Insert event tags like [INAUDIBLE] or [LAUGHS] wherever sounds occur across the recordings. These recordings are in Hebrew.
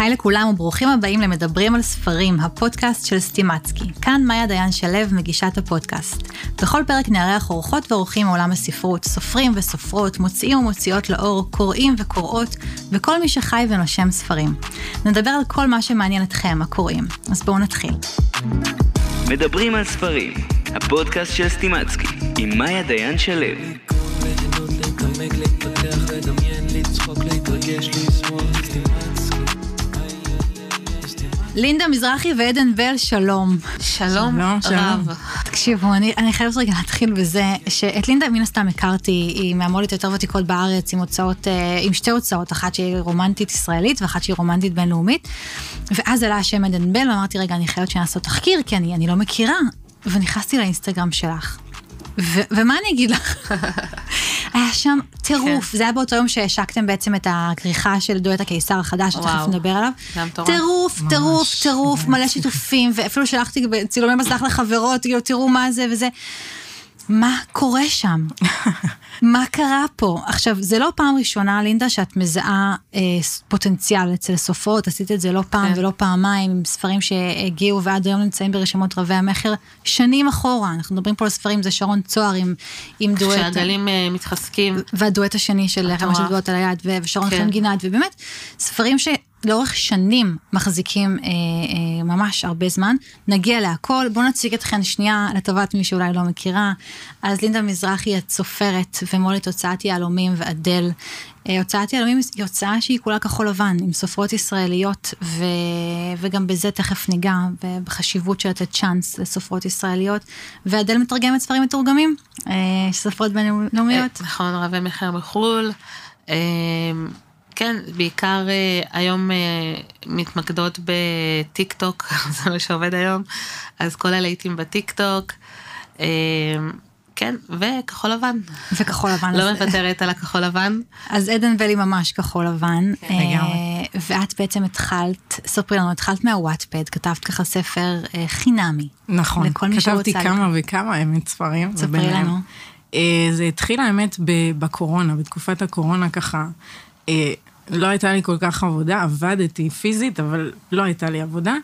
היי לכולם וברוכים הבאים למדברים על ספרים, הפודקאסט של סטימצקי. כאן מאיה דיין שלו, מגישת הפודקאסט. בכל פרק נארח אורחות ואורחים מעולם הספרות, סופרים וסופרות, מוציאים ומוציאות לאור, קוראים וקוראות, וכל מי שחי ונושם ספרים. נדבר על כל מה שמעניין אתכם, הקוראים. אז בואו נתחיל. מדברים על ספרים, הפודקאסט של סטימצקי, עם מאיה דיין שלו. לינדה מזרחי ועדן בל, שלום. שלום שלום, שלום. רב. תקשיבו, אני, אני חייבת רגע להתחיל בזה, שאת לינדה מן הסתם הכרתי, היא מהמו"לית יותר ותיקות בארץ, עם הוצאות, אה, עם שתי הוצאות, אחת שהיא רומנטית ישראלית ואחת שהיא רומנטית בינלאומית. ואז עלה השם עדן בל, ואמרתי, רגע, אני חייבת שאני לעשות תחקיר, כי אני, אני לא מכירה. ונכנסתי לאינסטגרם שלך. ו- ומה אני אגיד לך? [LAUGHS] היה שם טירוף, זה היה באותו יום שהשקתם בעצם את הכריכה של דואט הקיסר החדש, שתכף. נדבר עליו. טירוף, טירוף, טירוף, מלא שיתופים, ואפילו שלחתי צילומי מסך לחברות, כאילו, תראו מה זה וזה. מה קורה שם? [LAUGHS] מה קרה פה? עכשיו, זה לא פעם ראשונה, לינדה, שאת מזהה אה, פוטנציאל אצל סופרות, עשית את זה לא פעם כן. ולא פעמיים, עם ספרים שהגיעו ועד היום נמצאים ברשימות רבי המכר, שנים אחורה. אנחנו מדברים פה על ספרים, זה שרון צוהר עם, עם דואט. כשהגלים אה, מתחזקים, והדואט השני של. חמש דואט על היד, ושרון כן. חן גינת, ובאמת, ספרים שלאורך שנים מחזיקים אה, אה, ממש הרבה זמן. נגיע להכל, בואו נציג אתכן שנייה לטובת מי שאולי לא מכירה. אז לינדה מזרחי, את סופרת ומולת הוצאת יהלומים ואדל. אה, הוצאת יהלומים היא הוצאה שהיא כולה כחול לבן, עם סופרות ישראליות, ו... וגם בזה תכף ניגע, בחשיבות של לתת צ'אנס לסופרות ישראליות. ואדל מתרגמת ספרים מתורגמים, אה, סופרות בינלאומיות. אה, נכון, רבי מכר בחו"ל. אה, כן, בעיקר אה, היום אה, מתמקדות בטיק טוק, [LAUGHS] זה מה שעובד היום, אז כל הלהיטים בטיק טוק. אה, כן, וכחול לבן. וכחול לבן. לא מוותרת על הכחול לבן. אז עדן בלי ממש כחול לבן. כן, לגמרי. ואת בעצם התחלת, ספרי לנו, התחלת מהוואטפד, כתבת ככה ספר חינמי. נכון, לכל מי כתבתי כמה וכמה האמת ספרים. ספרי לנו. זה התחיל האמת ב- בקורונה, בתקופת הקורונה ככה. לא הייתה לי כל כך עבודה, עבדתי פיזית, אבל לא הייתה לי עבודה.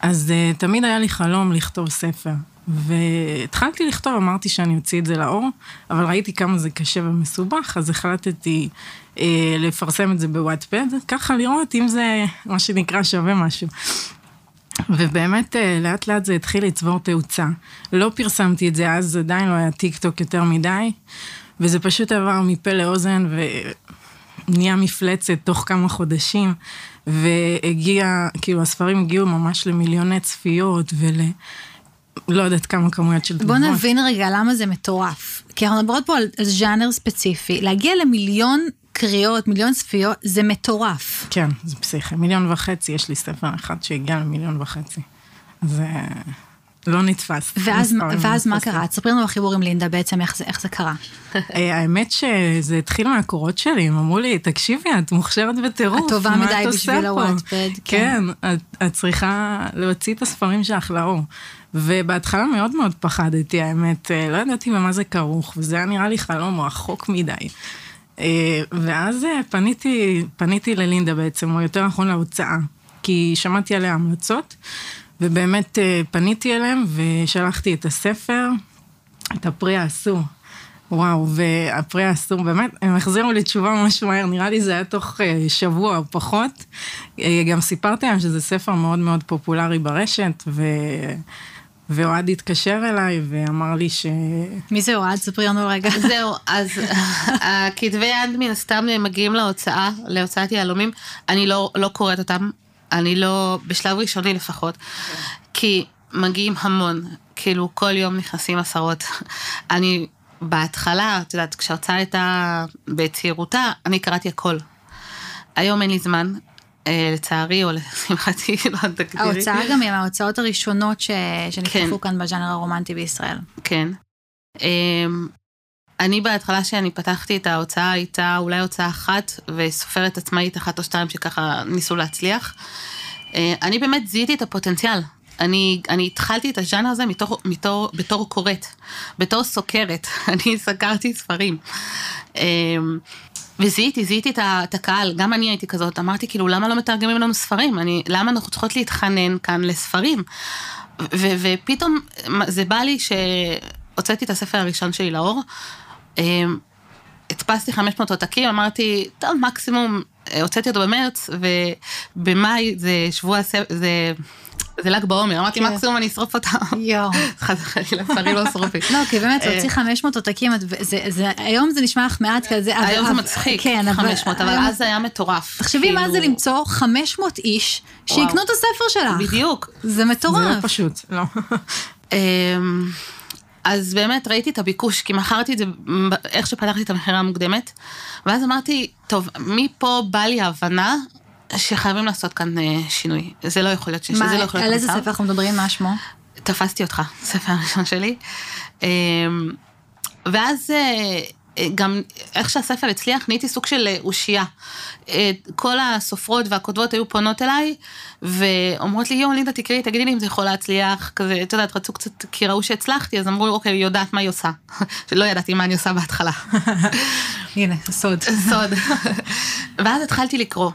אז uh, תמיד היה לי חלום לכתוב ספר. והתחלתי לכתוב, אמרתי שאני אוציא את זה לאור, אבל ראיתי כמה זה קשה ומסובך, אז החלטתי uh, לפרסם את זה בוואטפד, ככה לראות אם זה, מה שנקרא, שווה משהו. ובאמת אה, לאט לאט זה התחיל לצבור תאוצה. לא פרסמתי את זה אז, עדיין לא היה טיק טוק יותר מדי, וזה פשוט עבר מפה לאוזן ונהיה מפלצת תוך כמה חודשים, והגיע, כאילו הספרים הגיעו ממש למיליוני צפיות ול... לא יודעת כמה כמויות של בוא תגובות. נבין רגע למה זה מטורף. כי אנחנו מדברות פה על על ז'אנר ספציפי. להגיע למיליון קריאות, מיליון צפיות, זה מטורף. כן, זה פסיכי. מיליון וחצי, יש לי ספר אחד שהגיע למיליון וחצי. זה לא נתפס. ואז, ואז מה. קרה? תספרי לנו בחיבור עם לינדה בעצם, איך זה, איך זה קרה. אה, האמת שזה התחיל מהקורות שלי, הם אמרו לי, תקשיבי, את מוכשרת בטירוף. את טובה מה מדי עושה בשביל פה?" הוואטפד, כן. כן, את, את צריכה להוציא את הספרים שלך לאור. ובהתחלה מאוד מאוד פחדתי, האמת, אה, לא ידעתי במה זה כרוך, וזה היה נראה לי חלום רחוק מדי. אה, ואז פניתי, פניתי ללינדה בעצם, או יותר נכון להוצאה, כי שמעתי עליה המלצות, ובאמת אה, פניתי אליהם ושלחתי את הספר, את הפרי האסור. וואו, והפרי האסור, באמת, הם החזירו לי תשובה ממש מהר, נראה לי זה היה תוך אה, שבוע או פחות. אה, גם סיפרתי להם שזה ספר מאוד מאוד פופולרי ברשת, ו... ואוהד התקשר אליי ואמר לי ש... מי זה אוהד? ספרי לנו רגע. [LAUGHS] זהו, אז הכתבי יד מן הסתם מגיעים להוצאה, להוצאת יהלומים, אני לא, לא קוראת אותם, אני לא, בשלב ראשוני לפחות, כי מגיעים המון, כאילו כל יום נכנסים עשרות. [LAUGHS] אני בהתחלה, את יודעת, כשההוצאה הייתה בצעירותה, אני קראתי הכל. היום אין לי זמן, אה, לצערי או [LAUGHS] לשמחתי, לא תגדירי. ההוצאה גם היא מההוצאות הראשונות ש... שנפתחו כן. כאן בז'אנר הרומנטי בישראל. כן. אני בהתחלה שאני פתחתי את ההוצאה הייתה אולי הוצאה אחת וסופרת עצמאית אחת או שתיים שככה ניסו להצליח. אה, אני באמת זיהיתי את הפוטנציאל. אני, אני התחלתי את הז'אנר הזה מתור, מתור, בתור קוראת, בתור סוקרת, [LAUGHS] אני סקרתי ספרים. אמ, וזיהיתי, זיהיתי את הקהל, גם אני הייתי כזאת, אמרתי כאילו, למה לא מתרגמים לנו ספרים? אני, למה אנחנו צריכות להתחנן כאן לספרים? ו- ופתאום זה בא לי שהוצאתי את הספר הראשון שלי לאור, הדפסתי 500 עותקים, אמרתי, טוב, מקסימום, אה, הוצאתי אותו במרץ, ובמאי זה שבוע, זה, זה ל"ג בעומר, אמרתי, כן. מקסימום אני אשרוף אותה. יואו. [LAUGHS] חס וחלילה, שרים לא שרופים. [LAUGHS] לא, כי באמת, אה, להוציא 500 עותקים, זה- זה- היום זה נשמע לך מעט כזה, אבל... היום זה אבל- מצחיק, כן, אבל... 500, אבל היום- אז זה היה מטורף. תחשבי מה כאילו- זה למצוא 500 איש שיקנו את הספר שלך. בדיוק. זה זה מטורף. לא פשוט, לא. אז באמת ראיתי את הביקוש, כי מכרתי את זה איך שפתחתי את המכירה המוקדמת, ואז אמרתי, טוב, מפה באה לי ההבנה שחייבים לעשות כאן אה, שינוי. זה לא יכול להיות, ש- מה, שזה לא יכול על להיות איזה מצב. ספר אנחנו מדברים? מה שמו? תפסתי אותך, [LAUGHS] הספר הראשון שלי. אמ, ואז אה, גם איך שהספר הצליח, נהייתי סוג של אה, אושייה. אה, כל הסופרות והכותבות היו פונות אליי, ואומרות לי, יואו, לינדה, תקראי, תגידי לי אם זה יכול להצליח, כזה, את יודעת, רצו קצת, כי ראו שהצלחתי, אז אמרו, אוקיי, היא יודעת מה היא עושה. [LAUGHS] שלא ידעתי מה אני עושה בהתחלה. [LAUGHS] הנה, סוד. סוד. [LAUGHS] ואז התחלתי לקרוא,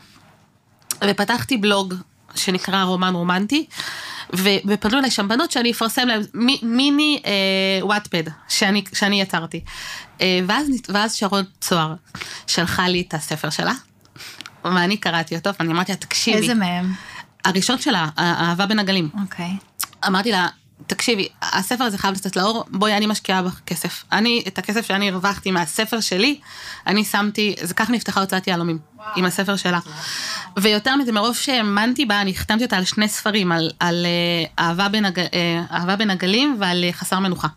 ופתחתי בלוג שנקרא רומן רומנטי, ו- ופנו אליי שם בנות שאני אפרסם להם מי- מיני אה, וואטפד שאני, שאני יצרתי. אה, ואז, ואז שרון צוהר שלחה לי את הספר שלה, ואני קראתי אותו, ואני אמרתי לה, תקשיבי, איזה מהם? הראשון שלה, האהבה בין הגלים. אוקיי. אמרתי לה, תקשיבי, הספר הזה חייב לצאת לאור, בואי, אני משקיעה בך כסף. אני, את הכסף שאני הרווחתי מהספר שלי, אני שמתי, זה כך נפתחה הוצאת יהלומים, עם הספר שלה. ויותר מזה, מרוב שהאמנתי בה, אני החתמתי אותה על שני ספרים, על, על אה, אהבה, בין הג, אה, אהבה בין הגלים ועל אה, חסר מנוחה.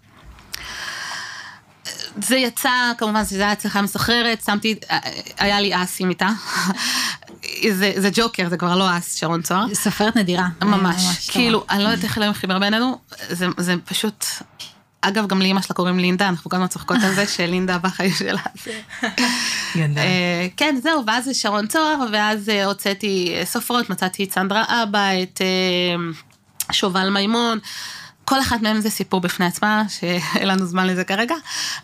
זה יצא, כמובן, זה היה הצלחה מסחררת, שמתי, היה לי אסים איתה. זה, זה ג'וקר, זה כבר לא אס, שרון צוהר. סופרת נדירה. ממש, ממש כאילו, אני לא יודעת איך אלוהים חיבר בינינו, זה, זה פשוט, אגב, גם לאמא שלה קוראים לינדה, אנחנו כל הזמן צוחקות על זה שלינדה בחיים שלה. גדל. אה, כן, זהו, ואז זה שרון צוהר, ואז אה, הוצאתי אה, סופרות, מצאתי את סנדרה אבא, את אה, שובל מימון. כל אחת מהן זה סיפור בפני עצמה, שאין לנו זמן לזה כרגע,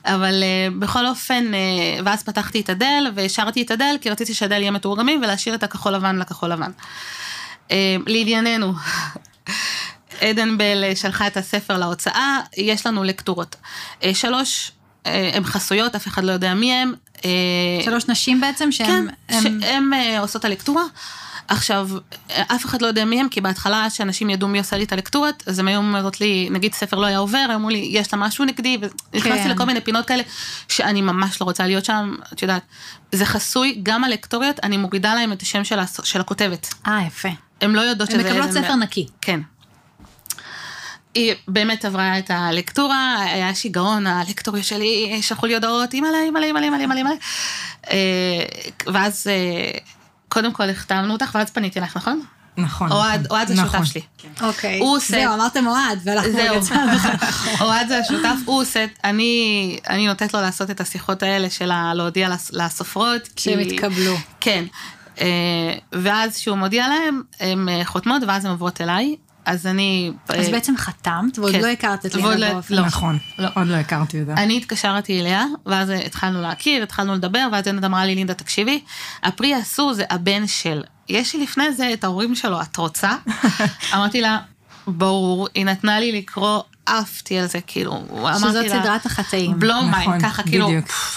אבל uh, בכל אופן, uh, ואז פתחתי את הדל והשארתי את הדל, כי רציתי שהדל יהיה מתורגמים ולהשאיר את הכחול לבן לכחול לבן. Uh, לענייננו, [LAUGHS] עדן בל שלחה את הספר להוצאה, יש לנו לקטורות. Uh, שלוש, uh, הן חסויות, אף אחד לא יודע מי הן. Uh, שלוש נשים בעצם כן, שהן... הם- שהן uh, עושות את הלקטורה. עכשיו, אף אחד לא יודע מי הם, כי בהתחלה שאנשים ידעו מי עושה לי את הלקטורות, אז הם היו אומרות לי, נגיד ספר לא היה עובר, אמרו לי, יש לה משהו נגדי, ונכנסתי כן. לכל מיני פינות כאלה, שאני ממש לא רוצה להיות שם, את יודעת, זה חסוי, גם הלקטוריות, אני מורידה להם את השם של, הס- של הכותבת. אה, יפה. הן לא יודעות שזה... מקבלות זה- ספר נקי. כן. היא באמת עברה את הלקטורה, היה שיגעון, הלקטוריה שלי שלחו לי הודעות, אימא'לה, אימא'לה, אימא'לה, אימא'לה, אימא'לה, אימא'לה. אה, ואז אה, קודם כל החתמנו אותך, ואז פניתי אלייך, נכון? נכון. אוהד, נכון. אוהד זה נכון. שותף שלי. אוקיי. הוא עושה- זהו, אמרתם אוהד, ואנחנו זהו, יצאנו. [LAUGHS] אוהד זה השותף, הוא עושה, אני, אני נותנת לו לעשות את השיחות האלה של ה- להודיע לס- לסופרות. כי- שהם יתקבלו. כן. אה, ואז כשהוא מודיע להם, הן אה, חותמות, ואז הן עוברות אליי. אז אני... אז אה, בעצם חתמת, ועוד כן. לא הכרת את לינדה לא- באופן. לא. נכון. לא. עוד לא הכרתי אותה. אני התקשרתי אליה, ואז התחלנו להכיר, התחלנו לדבר, ואז ענת אמרה לי, לינדה, תקשיבי, הפרי האסור זה הבן של. יש לי לפני זה את ההורים שלו, את רוצה? [LAUGHS] אמרתי לה, ברור, היא נתנה לי לקרוא, עפתי על זה, כאילו, אמרתי לה, שזאת סדרת החטאים. blow mind, ככה, כאילו,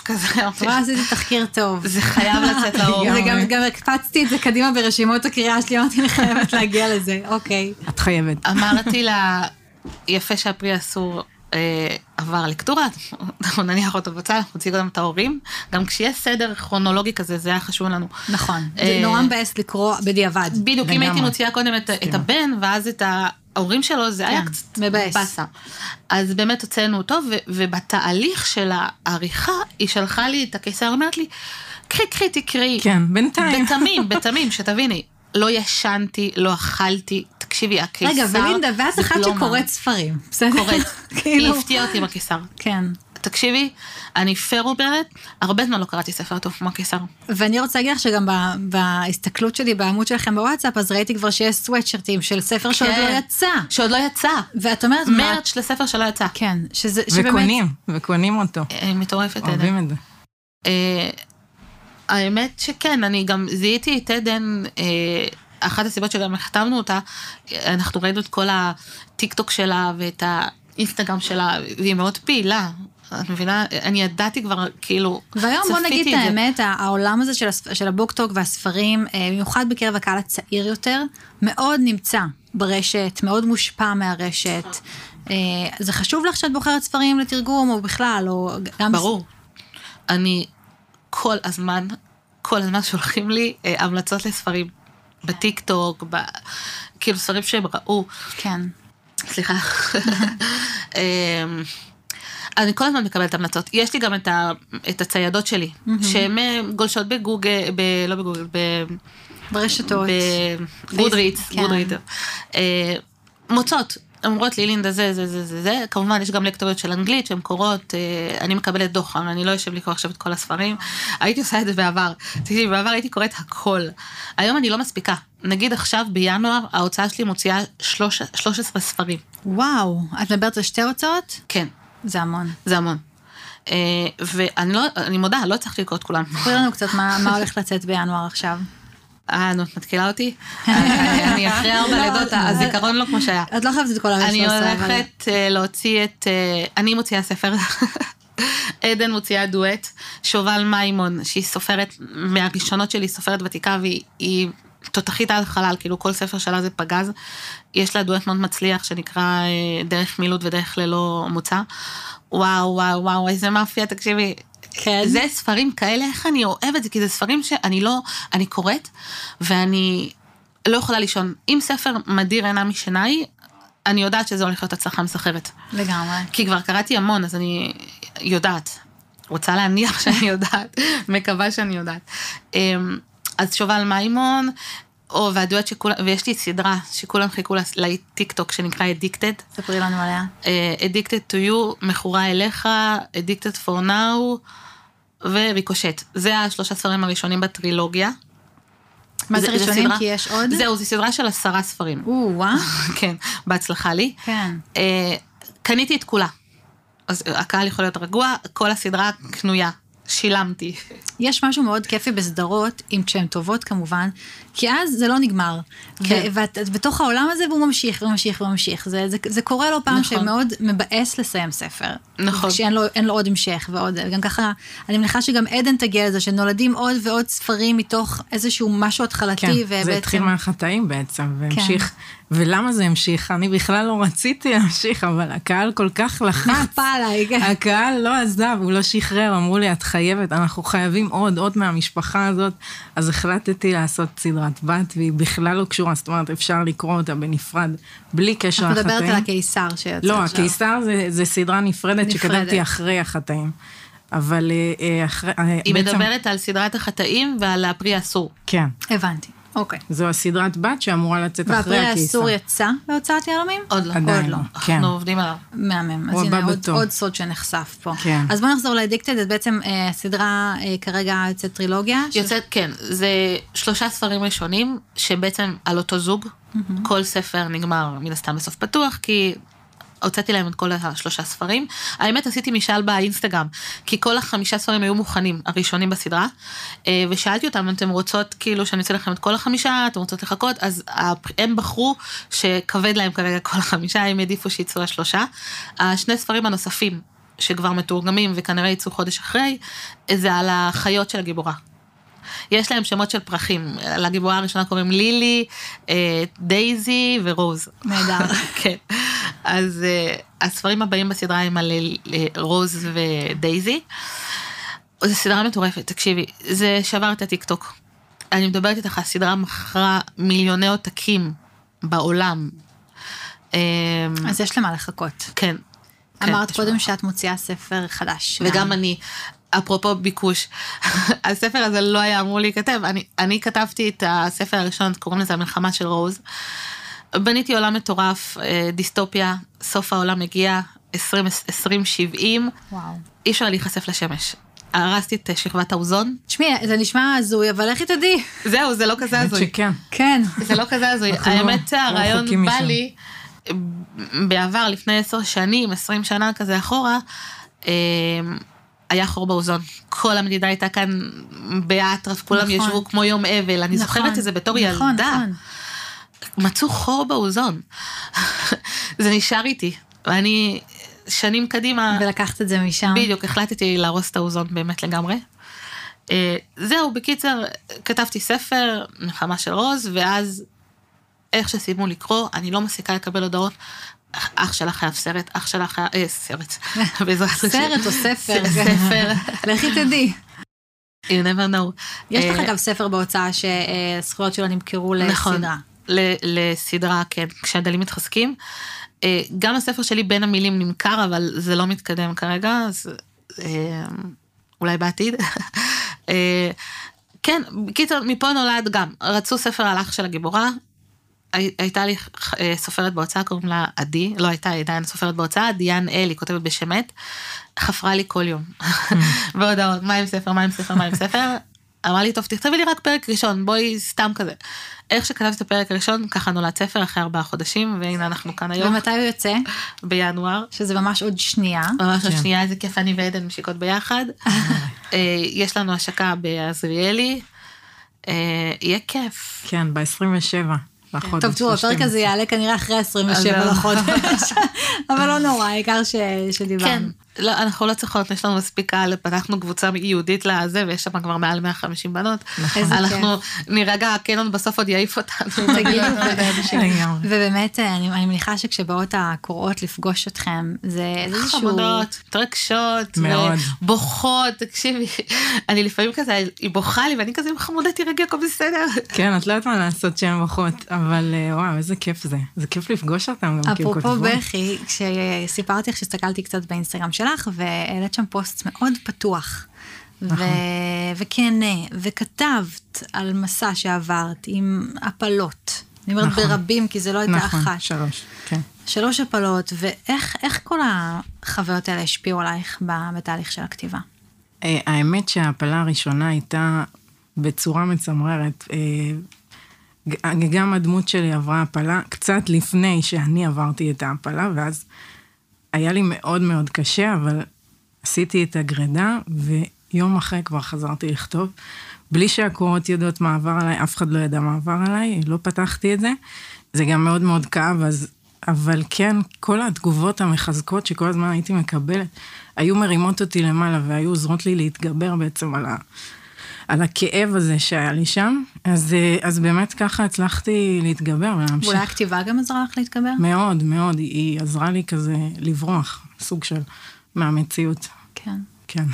כזה, אמרתי, וואי, עשיתי תחקיר טוב. זה חייב לצאת לאור. [LAUGHS] זה גם, הקפצתי את זה קדימה ברשימות הקריאה שלי, אמרתי, אני חייבת להגיע לזה, אוקיי. את חייבת. אמרתי לה, יפה שהפרי האסור אה, עבר לקטורה, אנחנו נניח אותו בצד, אנחנו נציג גם את ההורים. גם כשיש סדר כרונולוגי כזה, זה היה חשוב לנו. נכון. זה אה, נורא מבאס לקרוא בדיעבד. בדיוק, אם. הייתי מוציאה קודם את, את הבן, ואז את ההורים שלו, זה היה כן, קצת מבאס. באסה. אז באמת הוצאנו אותו, ו- ובתהליך של העריכה, היא שלחה לי את הקיסר, אומרת לי, קחי, קחי, תקראי. כן, בינתיים. בתמים, [LAUGHS] בתמים, שתביני. לא ישנתי, לא אכלתי, תקשיבי, הקיסר... רגע, ולינדה, ואת זה אחת בלומה. שקוראת ספרים, בסדר? קוראת. [LAUGHS] כאילו, היא הפתיעה אותי עם הקיסר. כן. תקשיבי, אני פייר אומרת, הרבה זמן לא קראתי ספר טוב כמו הקיסר. ואני רוצה להגיד לך שגם ב- בהסתכלות שלי בעמוד שלכם בוואטסאפ, אז ראיתי כבר שיש סוואטשרטים של ספר שעוד כן. לא יצא. שעוד לא יצא. ואת אומרת, מה... מרץ' לספר שלא יצא. כן, שזה, שבאמת... וקונים, וקונים אותו. אה, מטורפת. עדן. אוהבים את זה. אה, האמת שכן, אני גם זיהיתי את עדן, אה, אחת הסיבות שגם החתמנו אותה, אנחנו ראינו את כל הטיק טוק שלה ואת האינסטגרם שלה, והיא מאוד פעילה. את מבינה? אני ידעתי כבר, כאילו, והיום בוא נגיד את. האמת, העולם הזה של, הספ- של הבוקטוק והספרים, אה, במיוחד בקרב הקהל הצעיר יותר, מאוד נמצא ברשת, מאוד מושפע מהרשת. אה, זה חשוב לך שאת בוחרת ספרים לתרגום, או בכלל, או גם... ברור. אני כל הזמן, כל הזמן שולחים לי אה, המלצות לספרים. בטיק טוק, ב... כאילו ספרים שהם ראו. כן. סליחה. [LAUGHS] אני כל הזמן מקבלת המלצות. יש לי גם את, ה, את הציידות שלי, שהן אה, גולשות בגוגל, ב, לא בגוגל, ב, ברשתות. בגודריץ, כן. גודריץ. אה, מוצאות. אומרות לי לינדה זה זה זה זה זה כמובן יש גם לקטוריות של אנגלית שהן קוראות אה, אני מקבלת דוח אבל אני לא יושב לקרוא עכשיו את כל הספרים הייתי עושה את זה בעבר תקשיבי בעבר הייתי קוראת הכל היום אני לא מספיקה נגיד עכשיו בינואר ההוצאה שלי מוציאה שלוש- 13 ספרים וואו, את מדברת על שתי הוצאות? כן זה המון. זה המון. אה, ואני לא, אני מודה, לא הצלחתי לקרוא את כולם. ספרי לנו קצת מה, מה הולך לצאת בינואר עכשיו. אה, נו, את מתקילה אותי? [LAUGHS] אני אחרי ארבע לידות, הזיכרון לא כמו שהיה. את לא חייבת את כל הרשת אני הולכת אה, להוציא את... אה, אני מוציאה ספר, [LAUGHS] עדן מוציאה דואט, שובל מימון, שהיא סופרת מהראשונות שלי, סופרת ותיקה, והיא היא תותחית על חלל, כאילו כל ספר שלה זה פגז. יש לה דואט מאוד מצליח שנקרא אה, דרך מילוט ודרך ללא מוצא. וואו, וואו, וואו, איזה מאפיה, תקשיבי. כן. זה ספרים כאלה, איך אני אוהבת זה, כי זה ספרים שאני לא, אני קוראת, ואני לא יכולה לישון. אם ספר מדיר עינה משעיניי, אני יודעת שזה הולך להיות הצלחה מסחרת. לגמרי. כי כבר קראתי המון, אז אני יודעת. רוצה להניח שאני יודעת, מקווה שאני יודעת. אז שובל מימון, או והדואט שכולם, ויש לי סדרה שכולם חיכו לטיק טוק שנקרא Addicted. ספרי לנו עליה. אה, Addicted to you, מכורה אליך, Addicted for now וריקושט. זה השלושה ספרים הראשונים בטרילוגיה. מה זה ראשונים? סדרה- כי יש עוד? זהו, זו סדרה של עשרה ספרים. או, וואו. [LAUGHS] כן, בהצלחה לי. כן. אה, קניתי את כולה. אז הקהל יכול להיות רגוע, כל הסדרה קנויה. שילמתי. יש משהו מאוד כיפי בסדרות, אם כשהן טובות כמובן, כי אז זה לא נגמר. כן. ו- ואת את בתוך העולם הזה והוא ממשיך וממשיך וממשיך. זה, זה, זה קורה לא פעם נכון. שמאוד מבאס לסיים ספר. נכון. כשאין לו, לו עוד המשך ועוד, גם ככה, אני מניחה שגם עדן תגיע לזה, שנולדים עוד ועוד ספרים מתוך איזשהו משהו התחלתי, כן, ובעצם... זה התחיל מהחטאים בעצם, והמשיך. כן. ולמה זה המשיך? אני בכלל לא רציתי להמשיך, אבל הקהל כל כך לחץ. נכפה עליי, כן. הקהל לא עזב, הוא לא שחרר, אמרו לי, את חייבת, אנחנו חייבים עוד, עוד מהמשפחה הזאת. אז החלטתי לעשות סדרת בת, והיא בכלל לא קשורה, זאת אומרת, אפשר לקרוא אותה בנפרד, בלי קשר את לחטאים. מדברת על הקיסר שיוצא לא, עכשיו. הקיסר זה, זה סדרה נפרדת, נפרדת. שכתבתי אחרי החטאים. אבל אה, אה, אחרי, אה, היא בעצם, מדברת על סדרת החטאים ועל הפרי האסור. כן, הבנתי, אוקיי. זו הסדרת בת שאמורה לצאת אחרי והפרי הקיסר. האסור יצא בהוצאת יהלומים? עוד לא. עדיין עוד לא, לא. כן. אנחנו עובדים עליו. מהמם, הוא אז הנה הבא עוד, בתור. עוד סוד שנחשף פה. כן. אז בוא נחזור לאדיקטד, אז בעצם אה, הסדרה אה, כרגע יוצאת טרילוגיה. יוצאת, כן, זה שלושה ספרים ראשונים, שבעצם על אותו זוג, כל ספר נגמר מן הסתם בסוף פתוח, כי הוצאתי להם את כל השלושה ספרים. האמת, עשיתי משאל באינסטגרם, כי כל החמישה ספרים היו מוכנים, הראשונים בסדרה, אה, ושאלתי אותם, אתם רוצות כאילו שאני אוציא לכם את כל החמישה, אתם רוצות לחכות, אז הם בחרו שכבד להם כרגע כל החמישה, הם העדיפו שיצאו השלושה. השני ספרים הנוספים, שכבר מתורגמים וכנראה יצאו חודש אחרי, זה על החיות של הגיבורה. יש להם שמות של פרחים, לגיבורה הראשונה קוראים לילי, אה, דייזי ורוז. נהדר. [LAUGHS] כן. אז אה, הספרים הבאים בסדרה הם על אה, רוז ודייזי. זו סדרה מטורפת, תקשיבי, זה שבר את הטיקטוק. אני מדברת איתך, הסדרה מכרה מיליוני עותקים בעולם. אז יש למה לחכות. כן. כן, אמרת. קודם שאת מוציאה ספר חדש. וגם אני, אפרופו ביקוש, [LAUGHS] הספר הזה לא היה אמור להיכתב, אני, אני כתבתי את הספר הראשון, קוראים לזה המלחמה של רוז. בניתי עולם מטורף, אה, דיסטופיה, סוף העולם הגיע, 20, 2070, וואו. אי אפשר להיחשף לשמש. הרסתי את שכבת האוזון, תשמעי, זה נשמע הזוי, אבל לכי תדעי. זהו, זה לא כזה האמת הזוי. שכן. כן. זה לא כזה הזוי. לא- האמת, לא הרעיון בא. לי, בעבר, לפני עשר שנים, עשרים שנה כזה אחורה, אה, היה חור באוזון. כל המדידה הייתה כאן באטרף, כולם נכון. ישבו כמו יום אבל, אני נכון, זוכרת את זה בתור נכון, ילדה. נכון. מצאו חור באוזון. [LAUGHS] זה נשאר איתי, ואני שנים קדימה, ולקחת את זה משם. בדיוק, החלטתי להרוס את האוזון באמת לגמרי. אה, זהו, בקיצר, כתבתי ספר, נחמה של רוז, ואז איך שסיימו לקרוא, אני לא מפסיקה לקבל הודעות. אח שלך חייב סרט, אח שלך חייב, אה, סרט. [LAUGHS] סרט או ספר. ספר, [LAUGHS] לכי תדעי. you never know. יש לך אה, גם ספר בהוצאה שהזכויות שלו נמכרו נכון, לסדרה. ל- לסדרה, כן, כשהגלים מתחזקים. אה, גם הספר שלי בין המילים נמכר, אבל זה לא מתקדם כרגע, אז אה, אולי בעתיד. [LAUGHS] אה, כן, בקיצור, מפה נולד גם, רצו ספר על אח של הגיבורה. הי- הייתה לי אה, סופרת בהוצאה, קוראים לה עדי, לא הייתה, עדיין סופרת בהוצאה, דיאן אל, היא כותבת בשם מת, חפרה לי כל יום. [LAUGHS] בהודעות, מה עם ספר, מה עם ספר, מה עם ספר. אמרה לי, טוב, תכתבי לי רק פרק ראשון, בואי סתם כזה. איך שכתבתי את הפרק הראשון, ככה נולד ספר אחרי ארבעה חודשים, והנה אנחנו כאן היום, ומתי הוא יוצא? בינואר. שזה ממש עוד שנייה. ממש כן. עוד שנייה, איזה כיף אני ועדן משיקות ביחד. [LAUGHS] אה, יש לנו השקה בעזריאלי. אה, יהיה כיף. כן, ב-27 לחודש. טוב, תראו, הפרק הזה יעלה כנראה אחרי 27 אז לא. לחודש, [LAUGHS] אבל לא נורא, העיקר ש- כן, שדיברנו. לא, אנחנו לא צריכות, יש לנו מספיק קהל, פתחנו קבוצה ייעודית לזה, ויש שם כבר מעל 150 בנות. איזה אנחנו נירגע, הקנון בסוף עוד יעיף אותנו. [LAUGHS] תגידו. [LAUGHS] [LAUGHS] ובאמת, אני מניחה שכשבאות הקוראות לפגוש אתכם, זה איזשהו... חמודות, מתרגשות, מאוד. בוכות, תקשיבי, אני לפעמים כזה, היא בוכה לי ואני כזה, חמודה, תירגעי, הכל בסדר. כן, את לא יודעת מה לעשות שהן בוכות, אבל אה, וואו, איזה כיף זה. זה כיף לפגוש אותם גם, כאילו אפרופו כותבות. בכי, כשסיפרתי לך שהסתכלתי קצת באינסטגרם שלך, והעלית שם פוסט מאוד פתוח. נכון. ו- וכנה, וכתבת על מסע שעברת עם הפלות. אני אומרת נכון. ברבים, כי זה לא הייתה נכון, אחת. שלוש, כן. שלוש הפלות, ואיך איך כל החוויות האלה השפיעו עלייך בתהליך של הכתיבה? אה, האמת שההפלה הראשונה הייתה בצורה מצמררת. אה, גם הדמות שלי עברה הפלה קצת לפני שאני עברתי את ההפלה, ואז היה לי מאוד מאוד קשה, אבל עשיתי את הגרידה, ויום אחרי כבר חזרתי לכתוב. בלי שהקורות יודעות מה עבר עליי, אף אחד לא ידע מה עבר עליי, לא פתחתי את זה. זה גם מאוד מאוד כאב, אז... אבל כן, כל התגובות המחזקות שכל הזמן הייתי מקבלת, היו מרימות אותי למעלה והיו עוזרות לי להתגבר בעצם על, ה, על הכאב הזה שהיה לי שם. אז, אה, אז באמת ככה הצלחתי להתגבר ולהמשיך. ואולי הכתיבה גם עזרה לך להתגבר? מאוד, מאוד, היא, היא עזרה לי כזה לברוח, סוג של, מהמציאות. כן. כן.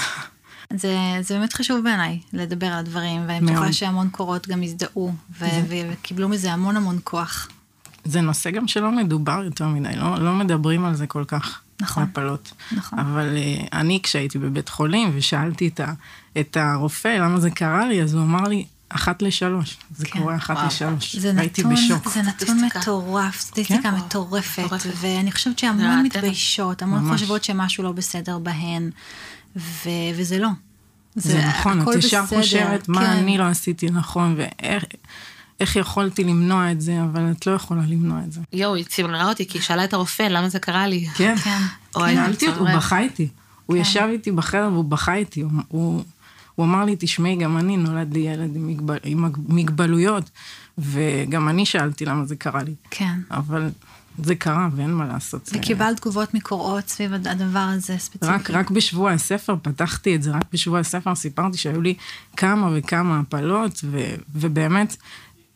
זה, זה באמת חשוב בעיניי לדבר על הדברים, ואני בטוחה. שהמון קורות גם הזדהו, ו- ו- וקיבלו מזה המון המון כוח. זה נושא גם שלא מדובר יותר מדי, לא, לא מדברים על זה כל כך. נכון. הפלות. נכון. אבל uh, אני, כשהייתי בבית חולים ושאלתי את, ה, את הרופא למה זה קרה לי, אז הוא אמר לי, אחת לשלוש. זה כן. קורה אחת וואו. לשלוש. זה והייתי נתון, בשוק. זה נתון. מטורף, סטטיסטיקה כן. מטורפת, מטורפת. ואני חושבת זה שהמון. מתביישות, המון ממש. חושבות שמשהו לא בסדר בהן, ו- וזה לא. זה נכון, את ישר בסדר, חושבת מה כן. אני לא עשיתי נכון, ואיך איך יכולתי למנוע את זה, אבל את לא יכולה למנוע את זה. יואו, היא צמררה אותי, כי היא שאלה את הרופא, למה זה קרה לי? כן, כן. אוי, שאלתי אותו, הוא. בכה איתי. הוא ישב איתי בחדר והוא בכה איתי. הוא- הוא, הוא אמר לי, תשמעי, גם אני נולד לי ילד עם, מגבל, עם מגבלויות, וגם אני שאלתי למה זה קרה לי. כן. אבל זה קרה ואין מה לעשות. וקיבלת תגובות מקוראות סביב הד- הדבר הזה ספציפית. רק, רק בשבוע הספר, פתחתי את זה, רק בשבוע הספר סיפרתי שהיו לי כמה וכמה הפלות, ו, ובאמת,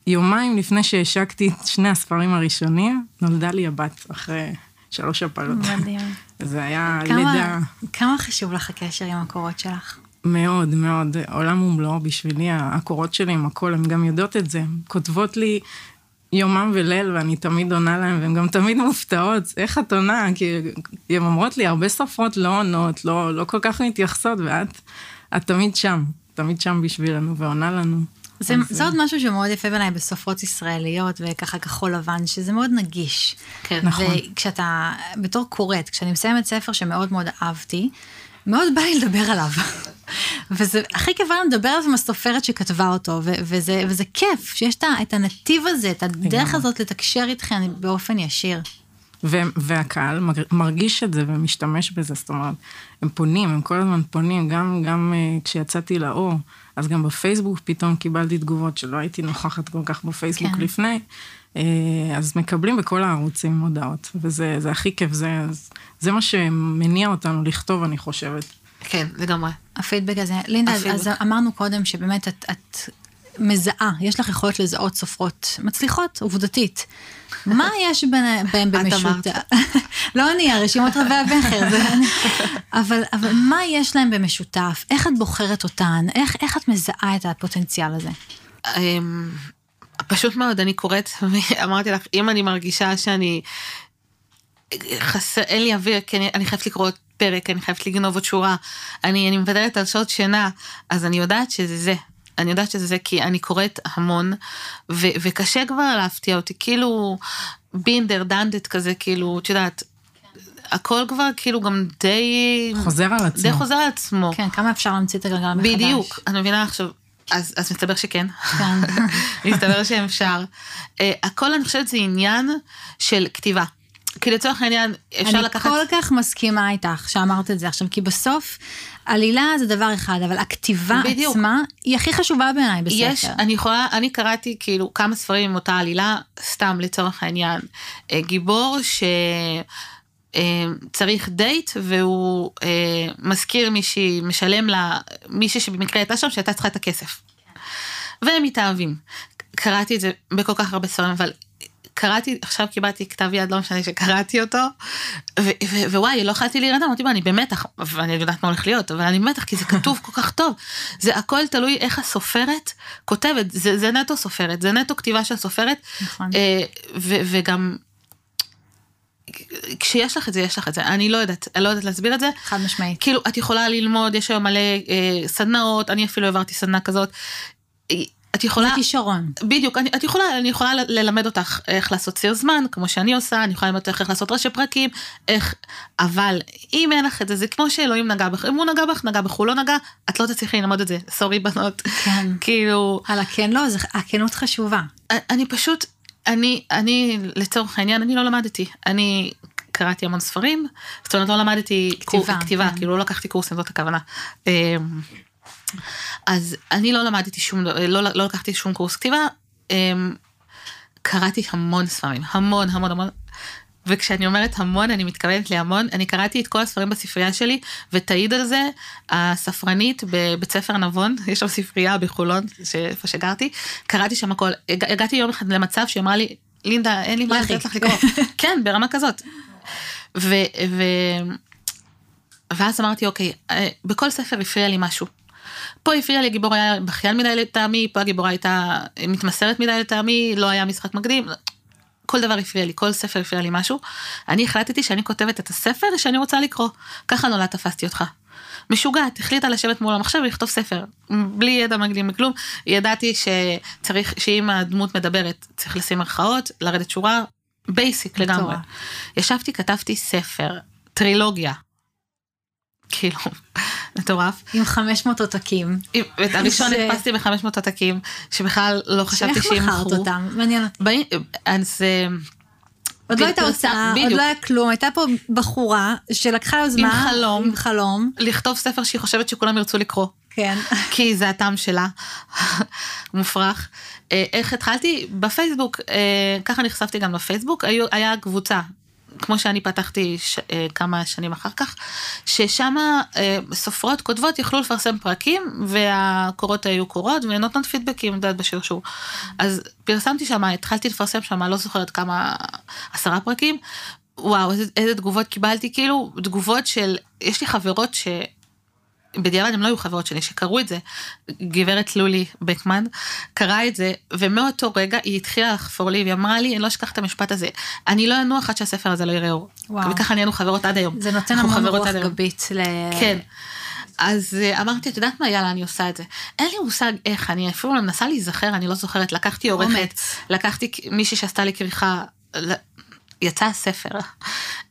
יומיים לפני שהשקתי את שני הספרים הראשונים, נולדה לי הבת אחרי שלוש הפלות. מדהים. [LAUGHS] זה היה כמה- לידה כמה חשוב לך הקשר עם הקורות שלך? מאוד מאוד, עולם ומלואו בשבילי, הקורות שלי עם הכל, הן גם יודעות את זה, הן כותבות לי יומם וליל, ואני תמיד עונה להן, והן גם תמיד מופתעות, איך את עונה? כי הן אומרות לי, הרבה סופרות לא עונות, לא, לא כל כך מתייחסות, ואת את תמיד שם, תמיד שם בשבילנו, ועונה לנו. זה, זה עוד משהו שמאוד יפה בעיניי בסופרות ישראליות וככה כחול לבן, שזה מאוד נגיש. כן. נכון. וכשאתה, בתור קוראת, כשאני מסיימת ספר שמאוד מאוד אהבתי, מאוד בא לי לדבר עליו. [LAUGHS] וזה הכי כיף היה לדבר עליו עם הסופרת שכתבה אותו, ו- וזה, וזה כיף שיש את הנתיב הזה, את הדרך. הזאת לתקשר איתכם באופן ישיר. ו- והקהל מרגיש את זה ומשתמש בזה, זאת אומרת, הם פונים, הם כל הזמן פונים, גם, גם uh, כשיצאתי לאור, אז גם בפייסבוק פתאום קיבלתי תגובות שלא הייתי נוכחת כל כך בפייסבוק כן. לפני, uh, אז מקבלים בכל הערוצים הודעות, וזה זה הכי כיף, זה, זה מה שמניע אותנו לכתוב, אני חושבת. כן, לגמרי. הפידבק הזה. לינדה, אז, אז הפידבק. אמרנו קודם שבאמת את, את מזהה, יש לך יכולת לזהות סופרות מצליחות, עובדתית. מה יש בהם במשותף? לא אני, הרשימות רבי זה אני. אבל, אבל מה יש להם במשותף? איך את בוחרת אותן? איך, איך את מזהה את הפוטנציאל הזה? אמ, פשוט מאוד, אני קוראת, אמרתי לך, אם אני מרגישה שאני... חסר, אין לי אוויר, כי אני, אני חייבת לקרוא פרק, אני חייבת לגנוב עוד שורה, אני, אני מוותרת על שעות שינה, אז אני יודעת שזה זה. אני יודעת שזה זה כי אני קוראת המון, ו, וקשה כבר להפתיע אותי, כאילו בינדר, דנדט כזה, כאילו, את יודעת, הכל כבר כאילו גם די... חוזר על עצמו. די חוזר על עצמו. כן, כמה אפשר להמציא את הגלגל מחדש? בדיוק, אני מבינה עכשיו, אז, אז מסתבר שכן. כן. [LAUGHS] מסתבר שאפשר. Uh, הכל אני חושבת זה עניין של כתיבה. כי לצורך העניין אפשר אני לקחת... כל כך מסכימה איתך שאמרת את זה עכשיו, כי בסוף עלילה זה דבר אחד, אבל הכתיבה בדיוק. עצמה היא הכי חשובה בעיניי בספר. יש, אני יכולה, אני קראתי כאילו כמה ספרים עם אותה עלילה, סתם לצורך העניין, אה, גיבור ש... אה, צריך דייט והוא אה, מזכיר מישהי, משלם לה, מישהי שבמקרה הייתה שם שהייתה צריכה את הכסף. והם מתאהבים. קראתי את זה בכל כך הרבה ספרים, אבל קראתי, עכשיו קיבלתי כתב יד, לא משנה שקראתי אותו, ווואי, לא יכולתי להירדם, אמרתי, אני במתח, ואני יודעת מה הולך להיות, אבל אני במתח, כי זה כתוב כל כך טוב. זה הכל תלוי איך הסופרת כותבת, זה, זה נטו סופרת, זה נטו כתיבה של סופרת, נכון. אה, וגם... כשיש לך את זה, יש לך את זה. אני לא יודעת, אני לא יודעת להסביר את זה. חד משמעית. כאילו, את יכולה ללמוד, יש היום מלא אה, סדנאות, אני אפילו העברתי סדנה כזאת. את יכולה... זה כישרון. בדיוק, אני, את יכולה, אני יכולה ללמד אותך איך לעשות ציר זמן, כמו שאני עושה, אני יכולה ללמד אותך איך לעשות ראשי פרקים, איך, אבל אם אין לך את זה, זה כמו שאלוהים נגע בך, אם הוא נגע בך, נגע בך, הוא לא נגע, את לא תצליחי ללמוד את זה, סורי בנות. כן. [LAUGHS] כאילו, על הכן לא, זה- הכנות חשובה. אני פשוט, אני, אני, לצורך העניין, אני לא למדתי, אני קראתי המון ספרים, זאת אומרת, לא למדתי כתיבה, כתיבה, כתיבה כן. כאילו לא לקחתי קורסים, זאת הכוונה. אז אני לא למדתי שום, לא, לא לקחתי שום קורס כתיבה, אמ, קראתי המון ספרים, המון המון המון. וכשאני אומרת המון, אני מתכוונת להמון. אני קראתי את כל הספרים בספרייה שלי, ותעיד על זה הספרנית בבית ספר נבון, [LAUGHS] יש שם ספרייה בחולון, איפה שגרתי, קראתי שם הכל. הג- הגעתי יום אחד למצב שהיא אמרה לי, לינדה, אין לי מה לכי." לתת לך לקרוא. [LAUGHS] כן, ברמה כזאת. ו... ו... ואז אמרתי, אוקיי, אה, בכל ספר הפריע לי משהו. פה הפריע לי, הגיבור היה בכיין מדי לטעמי, פה הגיבורה הייתה מתמסרת מדי לטעמי, לא היה משחק מקדים. כל דבר הפריע לי, כל ספר הפריע לי משהו. אני החלטתי שאני כותבת את הספר שאני רוצה לקרוא. ככה נולד תפסתי אותך. משוגעת, החליטה לשבת מול המחשב ולכתוב ספר. בלי ידע מקדים מכלום. ידעתי שצריך, שאם הדמות מדברת, צריך לשים מרכאות, לרדת שורה, basic לגמרי. ישבתי, כתבתי ספר, טרילוגיה. כאילו, מטורף. עם 500 עותקים. את הראשון הדפסתי ב-500 עותקים, שבכלל לא חשבתי איך שימכרו. מכרת אותם? מעניין אותי. אז אה, עוד לא הייתה פרסם- הוצאה, עוד. לא היה כלום, הייתה פה בחורה שלקחה יוזמה. עם חלום. עם חלום, לכתוב ספר שהיא חושבת שכולם ירצו לקרוא. כן. [LAUGHS] כי זה הטעם שלה, [LAUGHS] מופרך. אה, איך התחלתי? בפייסבוק, אה, ככה נחשפתי גם לפייסבוק, היו, היה קבוצה, כמו שאני פתחתי ש, אה, כמה שנים אחר כך, ששם אה, סופרות כותבות יכלו לפרסם פרקים, והקורות היו קורות, ונותנות פידבקים, יודעת, בשרשור. אז פרסמתי שם, התחלתי לפרסם שם, לא זוכרת כמה, עשרה פרקים. וואו, איזה, איזה תגובות קיבלתי, כאילו, תגובות של, יש לי חברות ש... בדיעבד הם לא היו חברות שלי שקראו את זה, גברת לולי בקמן קראה את זה, ומאותו רגע היא התחילה לחפור לי, והיא אמרה לי, אני לא אשכח את המשפט הזה, אני לא אנוח עד שהספר הזה לא יראה אור. וואו. וככה נהיינו חברות עד היום. זה נותן המון רוח. גבית. ל... כן. אז אה, אמרתי, את יודעת מה, יאללה, אני עושה את זה. אין לי מושג איך, אני אפילו מנסה להיזכר, אני לא זוכרת, לקחתי עורכת. לקחתי מישהי שעשתה לי כריכה, יצא הספר.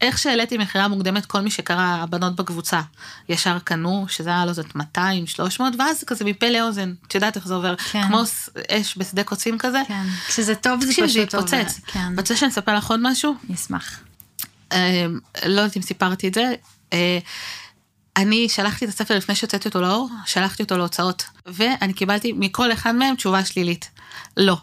איך שהעליתי מכירה מוקדמת, כל מי שקרא הבנות בקבוצה, ישר קנו, שזה היה לו זאת 200, 300, ואז כזה מפה לאוזן, את יודעת איך זה עובר, כן. כמו אש בשדה קוצים כזה. כן. כשזה טוב זה פשוט טוב. התפוצץ. כן. רוצה שאני אספר לך עוד משהו? אני אשמח. אה, לא יודעת אם סיפרתי את זה, אה, אני שלחתי את הספר לפני שהוצאתי אותו לאור, שלחתי אותו להוצאות, ואני קיבלתי מכל אחד מהם תשובה שלילית. לא.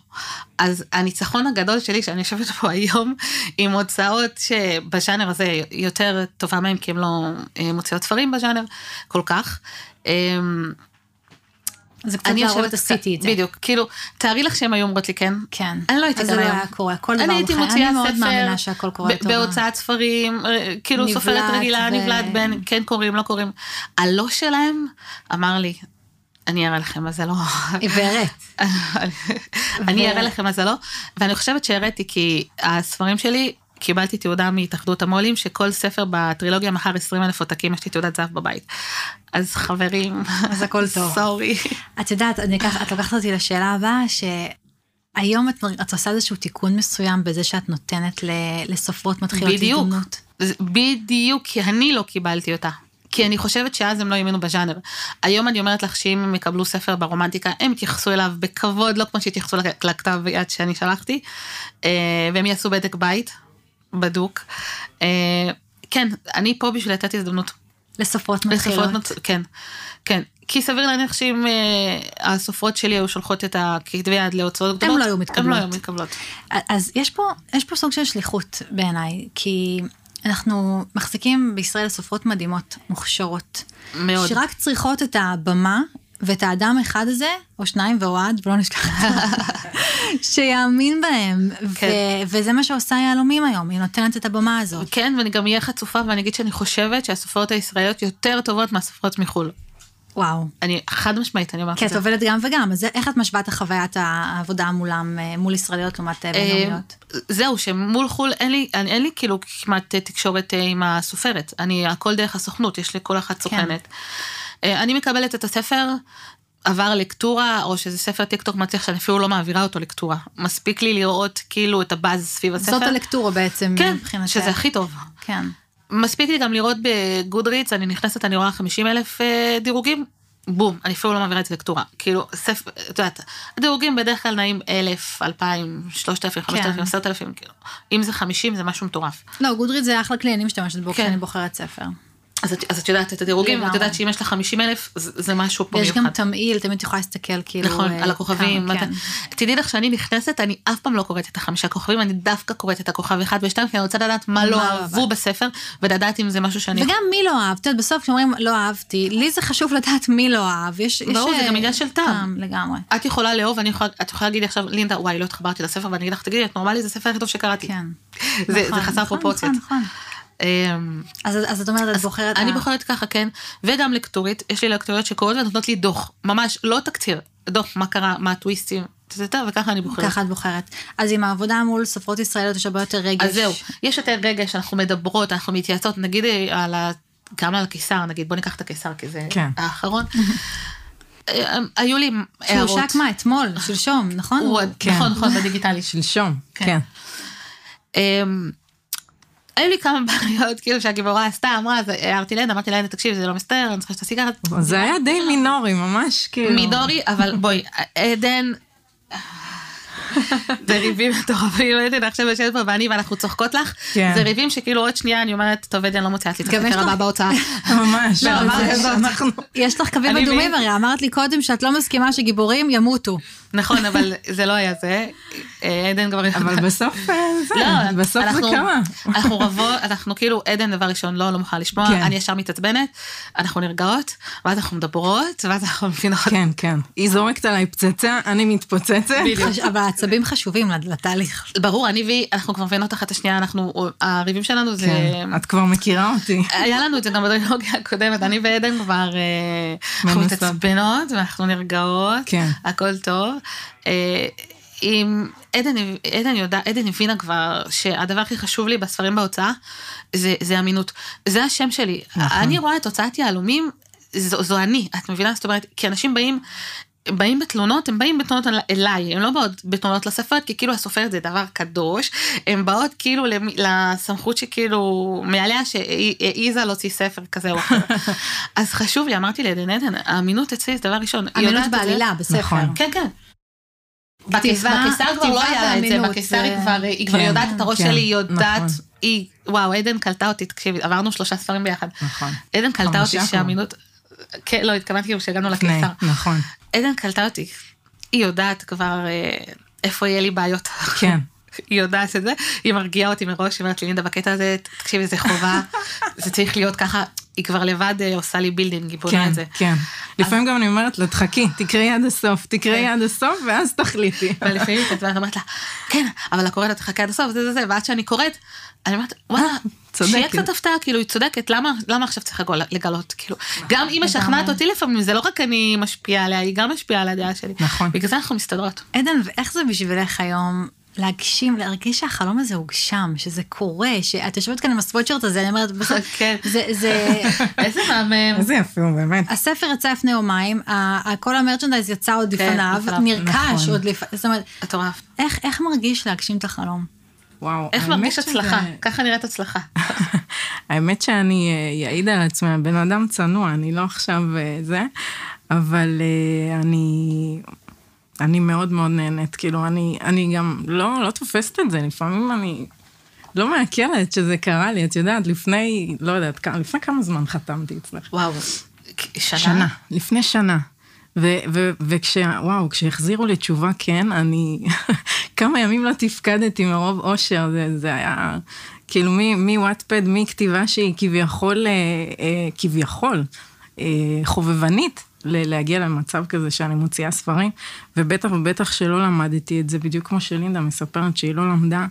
אז הניצחון הגדול שלי, שאני יושבת פה היום, עם הוצאות שבז'אנר הזה יותר טובה מהם, כי הם לא אה, מוציאות ספרים בז'אנר כל כך. אה, זה קצת להראות עשיתי את זה. בדיוק, כאילו, תארי לך שהם היו אומרות לי כן. כן. אני לא הייתי אז כאן זה לא היום. היה קורה, כל דבר בחיים. אני מאוד מאמינה שהכל קורה לטובה. בהוצאת ספרים, אה, כאילו סופרת רגילה, נבלעת בין כן קוראים, לא קוראים. הלא שלהם אמר לי, אני אראה לכם מה זה לא. עיוורת. [LAUGHS] אני אראה לכם מה זה לא, ואני חושבת שהראיתי כי הספרים שלי, קיבלתי תעודה מהתאחדות המו"לים, שכל ספר בטרילוגיה מכר 20 אלף עותקים, יש לי תעודת זהב בבית. אז חברים, אז הכל טוב. סורי. את יודעת, אני אקח, את לוקחת אותי לשאלה הבאה, שהיום את, את עושה איזשהו תיקון מסוים בזה שאת נותנת לסופרות מתחילות בדיוק, הזדמנות. זה- בדיוק, כי אני לא קיבלתי אותה. כי אני חושבת שאז הם לא האמינו בז'אנר. היום אני אומרת לך שאם הם יקבלו ספר ברומנטיקה, הם יתייחסו אליו בכבוד, לא כמו שהתייחסו לכ- לכתב יד שאני שלחתי, אה, והם יעשו בדק בית, בדוק. אה, כן, אני פה בשביל לתת הזדמנות לסופרות מתחילות. לסופרות, כן, כן. כי סביר להניח שאם אה, הסופרות שלי היו שולחות את הכתבי יד להוצאות גדולות, לא היו הם מתקבלות. לא היו מתקבלות. אז יש פה, יש פה סוג של שליחות בעיניי, כי אנחנו מחזיקים בישראל סופרות מדהימות, מוכשרות. מאוד. שרק צריכות את הבמה ואת האדם אחד הזה, או שניים ואוהד, ולא נשכח [LAUGHS] שיאמין בהם. כן. ו- וזה מה שעושה יהלומים היום, היא נותנת את הבמה הזאת. כן, ואני גם אהיה חצופה ואני אגיד שאני חושבת שהסופרות הישראליות יותר טובות מהסופרות מחו"ל. וואו. אני חד משמעית, אני אומרת כי את את זה. עובדת גם וגם, אז איך את משווה את החוויית העבודה מולם, אה, מול ישראליות לעומת אה, בינלאומיות? אה, זהו, שמול חו"ל אין לי, אין לי כאילו כמעט תקשורת עם הסופרת. אני, הכל דרך הסוכנות, יש לכל אחת סוכנת. אה, אני מקבלת את הספר, עבר לקטורה, או שזה ספר טיק טוק מצליח שאני אפילו לא מעבירה אותו לקטורה. מספיק לי לראות כאילו את הבאז סביב הספר. זאת הלקטורה בעצם, כן, מבחינתך. שזה הכי טוב. כן. מספיק לי גם לראות בגודריץ, אני נכנסת, אני רואה 50 אלף אה, דירוגים, בום, אני אפילו לא מעבירה את זה לקטורה. כאילו, ספר, את יודעת, הדירוגים בדרך כלל נעים אלף, אלפיים, שלושת אלפים, חמשת אלפים, כן. עשרת אלפים, כאילו. אם זה 50 זה משהו מטורף. לא, גודריד זה אחלה כלי, אני משתמשת בו כן. כשאני בוחרת ספר. אז את, אז את יודעת את הדירוגים, ואת. יודעת שאם יש לך 50 אלף, זה, זה משהו פה ויש מיוחד. גם תמהיל, תמיד יכולה להסתכל כאילו... נכון, אה, על הכוכבים. כמה, כן. אתה- תדעי לך שאני נכנסת, אני אף פעם לא קוראת את החמישה כוכבים, אני דווקא קוראת את הכוכב אחד ושתיים, כי אני רוצה לדעת מה לא מה לא אהבו. בספר, ולדעת אם זה משהו שאני... וגם מי לא אהב, את יודעת, בסוף כשאומרים לא אהבתי, לי זה חשוב לדעת מי לא אהב. יש, יש, ברור, זה אה, גם עניין של טעם. לגמרי. את יכולה לאהוב, אני יכולה, את יכולה להגיד עכשיו, לינדה, וואי, לא התחברתי לספר, ואני אגיד לך, תגידי, את נורמלי, זה הספר הכי טוב שקראתי. כן. זה, נכון, זה חסר נכון, פרופורציות. אמ, אז, אז את אומרת, את בוחרת... אני ה- בוחרת ככה, כן, וגם לקטורית, יש לי לקטוריות שקוראות ונותנות לי דוח, ממש, לא תקציר, דוח, מה קרה, מה הטוויסטים, וככה אני בוחרת. ככה את בוחרת. אז עם העבודה מול סופרות ישראליות יש הרבה יותר רגש. אז זהו, יש יותר רגש, אנחנו מדברות, אנחנו מתייעצות, נגיד על ה... גם על הקיסר, נגיד, בוא ניקח את הקיסר, כי זה כן. האחרון. [LAUGHS] אה, היו לי שהוא הערות. הושק מה, אתמול, [LAUGHS] שלשום, נכון? הוא- כן. נכון, נכון, בדיגיטלי. שלשום, כן. כן. היו לי כמה בעיות, כאילו שהגיבורה עשתה, אמרה, אז הערתי לעד, אמרתי לעד, תקשיב, זה לא מסתדר, אני צריכה שתעשי ככה. זה היה די מינורי, ממש כאילו. מידורי, אבל בואי, עדן... [LAUGHS] זה ריבים מטורפים, עדן עכשיו יושבת פה ואני ואנחנו צוחקות לך, כן. זה ריבים שכאילו עוד שנייה אני אומרת, טוב עדן לא מוציאה לי את הספר הבא בהוצאה. ממש. לא, זה-. אנחנו- יש לך קווים אני אדומים. הרי, אמרת לי קודם שאת לא מסכימה שגיבורים ימותו. נכון, אבל זה לא היה זה, אה, עדן כבר... אבל [LAUGHS] בסוף אה, זה, לא, בסוף זה אנחנו- קרה. אנחנו רבות, אנחנו כאילו, עדן דבר ראשון לא, לא מוכנה לשמוע, כן. אני ישר מתעצבנת, אנחנו נרגעות, ואז אנחנו מדברות, ואז אנחנו מבינות. כן, כן. היא זורקת עליי פצצה, אני מתפוצצת. חש- אבל העצבים חשובים לת- לתהליך. ברור, אני והיא, אנחנו כבר מבינות אחת את השנייה, אנחנו, הריבים שלנו זה... כן, את כבר מכירה אותי. היה לנו את זה גם בטרילוגיה הקודמת, אני ועדן כבר, אה, אנחנו. מתעצבנות ואנחנו נרגעות, כן. הכל טוב. אה, עם עדן, עדן יודע, עדן הבינה כבר שהדבר הכי חשוב לי בספרים בהוצאה זה, זה אמינות. זה השם שלי. נכון. אני רואה את הוצאת יהלומים, זו, זו אני, את מבינה? זאת אומרת, כי אנשים באים... באים בתלונות, הם באים בתלונות אל- אליי, הם לא באות בתלונות לסופרת, כי כאילו הסופרת זה דבר קדוש, הם באות כאילו לסמכות שכאילו מעליה שהעיזה להוציא ספר כזה או אחר. [LAUGHS] אז חשוב לי, אמרתי לעדן עדן, האמינות אצלי זה דבר ראשון. אמינות. בעלילה, בספר. נכון. כן, כן. בקיסר כבר לא היה את זה, בקיסר היא כבר, היא כבר כן, יודעת את הראש כן, שלי, היא יודעת, נכון. היא, וואו, עדן קלטה אותי, תקשיבי, עברנו שלושה ספרים ביחד. נכון. עדן קלטה אותי שהאמינות, כן, לא, התכוונתי כאילו שהגענו לפני, לקיסר. נכון. עדן קלטה אותי, היא יודעת כבר אה, איפה יהיה לי בעיות. כן. היא יודעת את זה, היא מרגיעה אותי מראש, היא אומרת לי, לינדה, בקטע הזה, תקשיבי, זה חובה, [LAUGHS] זה צריך להיות ככה, היא כבר לבד אה, עושה לי building, היא בונה כן, את זה. כן. לפעמים גם אני אומרת לה, תחכי, תקראי עד הסוף, תקראי כן. עד הסוף, ואז תחליטי. [LAUGHS] ולפעמים היא כתבה, אומרת לה, כן, אבל הקוראת את תחכה עד הסוף, זה זה זה, ועד שאני קוראת, אני אומרת, וואלה, צודקת. שיהיה קצת הפתעה, כאילו, היא צודקת, למה, למה עכשיו צריך לגלות, כאילו, גם היא משכנעת אותי לפעמים, זה לא רק אני משפיעה עליה, היא גם משפיעה על הדעה שלי. נכון. בגלל זה אנחנו מסתדרות. עדן, ואיך זה בשבילך היום להגשים, להרגיש שהחלום הזה הוגשם, שזה קורה, שאת יושבת כאן עם הסוואטשרט הזה, אני אומרת, [LAUGHS] כן. זה, זה, [LAUGHS] איזה מהמם. איזה יפה באמת. הספר יצא לפני יומיים, כל המרצ'נדייז יצא עוד כן, לפניו, לפניו. נרכש נכון. עוד לפניו, זאת אומרת, מטורף. איך, איך מרגיש להגשים את החלום? וואו. איך מרגיש הצלחה? ככה נראית הצלחה. [LAUGHS] האמת שאני אה, אעיד על עצמי, הבן אדם צנוע, אני לא עכשיו אה, זה, אבל אה, אני... אני מאוד מאוד נהנית, כאילו, אני, אני גם לא, לא תופסת את זה, לפעמים אני לא מעכלת שזה קרה לי, את יודעת, לפני, לא יודעת, כ- לפני כמה זמן חתמתי אצלך? וואו, שנה? שנה, לפני שנה. וכש... וואו, כשהחזירו לי תשובה כן, אני [LAUGHS] כמה ימים לא תפקדתי מרוב אושר, זה, זה היה כאילו מוואטפד, מכתיבה שהיא כביכול, אה, אה, כביכול, אה, חובבנית. להגיע למצב כזה שאני מוציאה ספרים, ובטח ובטח שלא למדתי את זה, בדיוק כמו שלינדה מספרת שהיא לא למדה,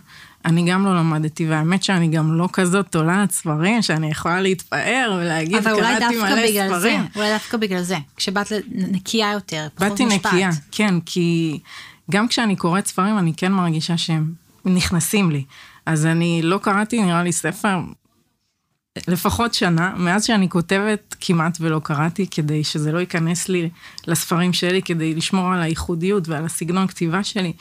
אני גם לא למדתי, והאמת שאני גם לא כזאת תולעת ספרים, שאני יכולה להתפאר ולהגיד, אבל אולי קראתי דווקא מלא בגלל זה, ספרים. אולי דווקא בגלל זה, כשבאת נקייה יותר, פחות באתי מושפעת. נקייה, כן, כי גם כשאני קוראת ספרים, אני כן מרגישה שהם נכנסים לי. אז אני לא קראתי, נראה לי, ספר לפחות שנה, מאז שאני כותבת כמעט ולא קראתי, כדי שזה לא ייכנס לי לספרים שלי, כדי לשמור על הייחודיות ועל הסגנון כתיבה שלי.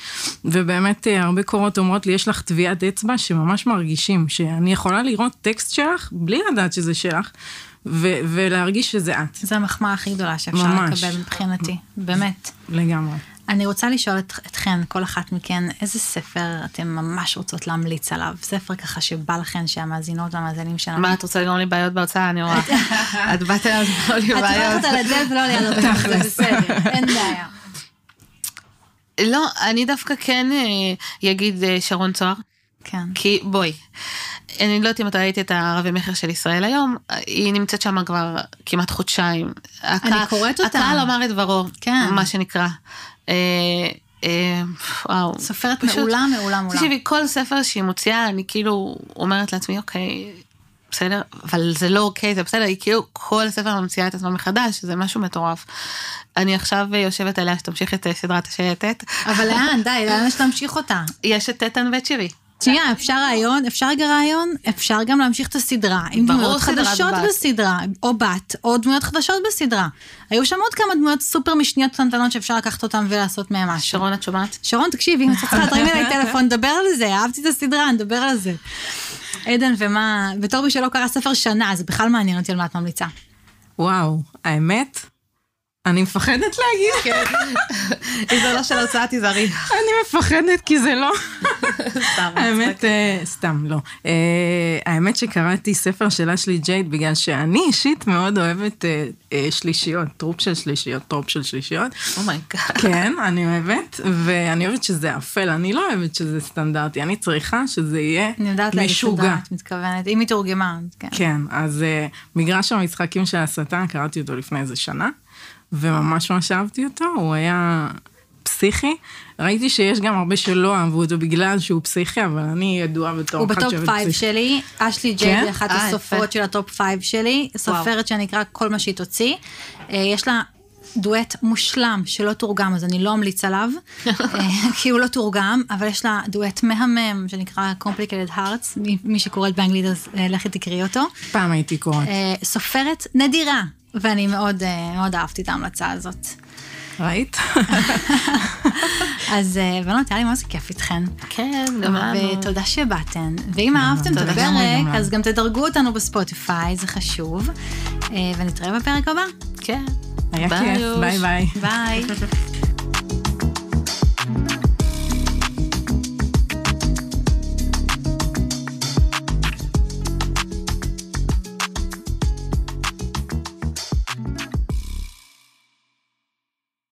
ובאמת, אה, הרבה קורות אומרות לי, יש לך טביעת אצבע שממש מרגישים, שאני יכולה לראות טקסט שלך, בלי לדעת שזה שלך, ו- ולהרגיש שזה את, זו המחמאה הכי גדולה שאפשר ממש. לקבל מבחינתי, באמת. לגמרי. אני רוצה לשאול את, אתכן, כל אחת מכן, איזה ספר אתן ממש רוצות להמליץ עליו? ספר ככה שבא לכן שהמאזינות והמאזינים שלנו. מה, את רוצה לגרום לי בעיות בהוצאה? אני רואה. [LAUGHS] את באת אליו לגרום לי את בעיות. הולכת על הדלת ולא ליד הדלת, זה בסדר, אין בעיה. לא, אני דווקא כן אה, אגיד אה, שרון צוהר. כן. כי בואי, אני לא יודעת אם אתה ראית את הרבי מכר של ישראל היום, היא נמצאת שם כבר כמעט חודשיים. הקהל- קוראת אותה. הקהל אמר את דברו, כן. מה שנקרא. אה, אה, וואו. סופרת פשוט- מעולה, מעולה, מעולה. תקשיבי, כל ספר שהיא מוציאה, אני כאילו אומרת לעצמי, אוקיי, בסדר, אבל זה לא אוקיי, זה בסדר, היא כאילו כל ספר ממציאה את עצמה מחדש, זה משהו מטורף. אני עכשיו יושבת עליה שתמשיך את אה, סדרת השייטת. אבל לאן, די, לאן יש להמשיך אותה? יש את טטן ואת שירי. שנייה, אפשר רעיון, אפשר רגע רעיון, אפשר גם להמשיך את הסדרה, עם דמויות חדשות. בסדרה, או בת, או דמויות חדשות בסדרה. היו שם עוד כמה דמויות סופר משניות קטנטנות שאפשר לקחת אותן ולעשות מהן משהו. שרון, את שומעת? שרון, תקשיבי, אם את צריכה [LAUGHS] להתרים אליי טלפון, נדבר על זה, אהבתי את הסדרה, נדבר על זה. עדן, ומה, בתור מי שלא קרא ספר שנה, זה בכלל מעניין אותי על מה את ממליצה. וואו, האמת, אני מפחדת להגיד, כן. אם זה לא של הוצאה תיזהרי. אני מפחדת כי זה לא... סתם. האמת, אה, סתם, לא. אה, האמת שקראתי ספר של אשלי ג'ייד בגלל שאני אישית מאוד אוהבת אה, שלישיות, trope של שלישיות, trope של שלישיות. oh my god. כן, אני אוהבת, ואני אוהבת שזה אפל, אני לא אוהבת שזה סטנדרטי, אני צריכה שזה יהיה אני יודעת להגיד משוגע. את מתכוונת, אם היא תורגמה, כן. כן, אז מגרש המשחקים של השטן, קראתי אותו לפני איזה שנה, וממש ממש אהבתי אותו, הוא היה פסיכי. ראיתי שיש גם הרבה שלא אהבו אותו בגלל שהוא פסיכי, אבל אני ידועה בתור הוא אחת בטופ שאוהבת פייב פסיכי. שלי, אשלי כן? ג'ייד היא אחת אה. הסופרות של הטופ פייב שלי, סופרת שנקרא כל מה שהיא תוציא. אה, יש לה דואט מושלם שלא תורגם, אז אני לא אמליץ עליו, [LAUGHS] אה, כי הוא לא תורגם, אבל יש לה דואט מהמם שנקרא Complicated Hearts, מי- מי שקוראת באנגלית אז לכי תקראי אותו. פעם הייתי קוראת. סופרת נדירה, ואני מאוד אה, מאוד אהבתי את ההמלצה הזאת. ראית? [LAUGHS] אז אה, בנות, היה לי ממש כיף איתכן. כן, גם לנו. ותודה שבאתן. ואם אהבתם את הפרק. אז גם תדרגו אותנו בספוטיפיי, זה חשוב. אה, ונתראה בפרק הבא. כן. היה כיף. bye bye. bye. [LAUGHS]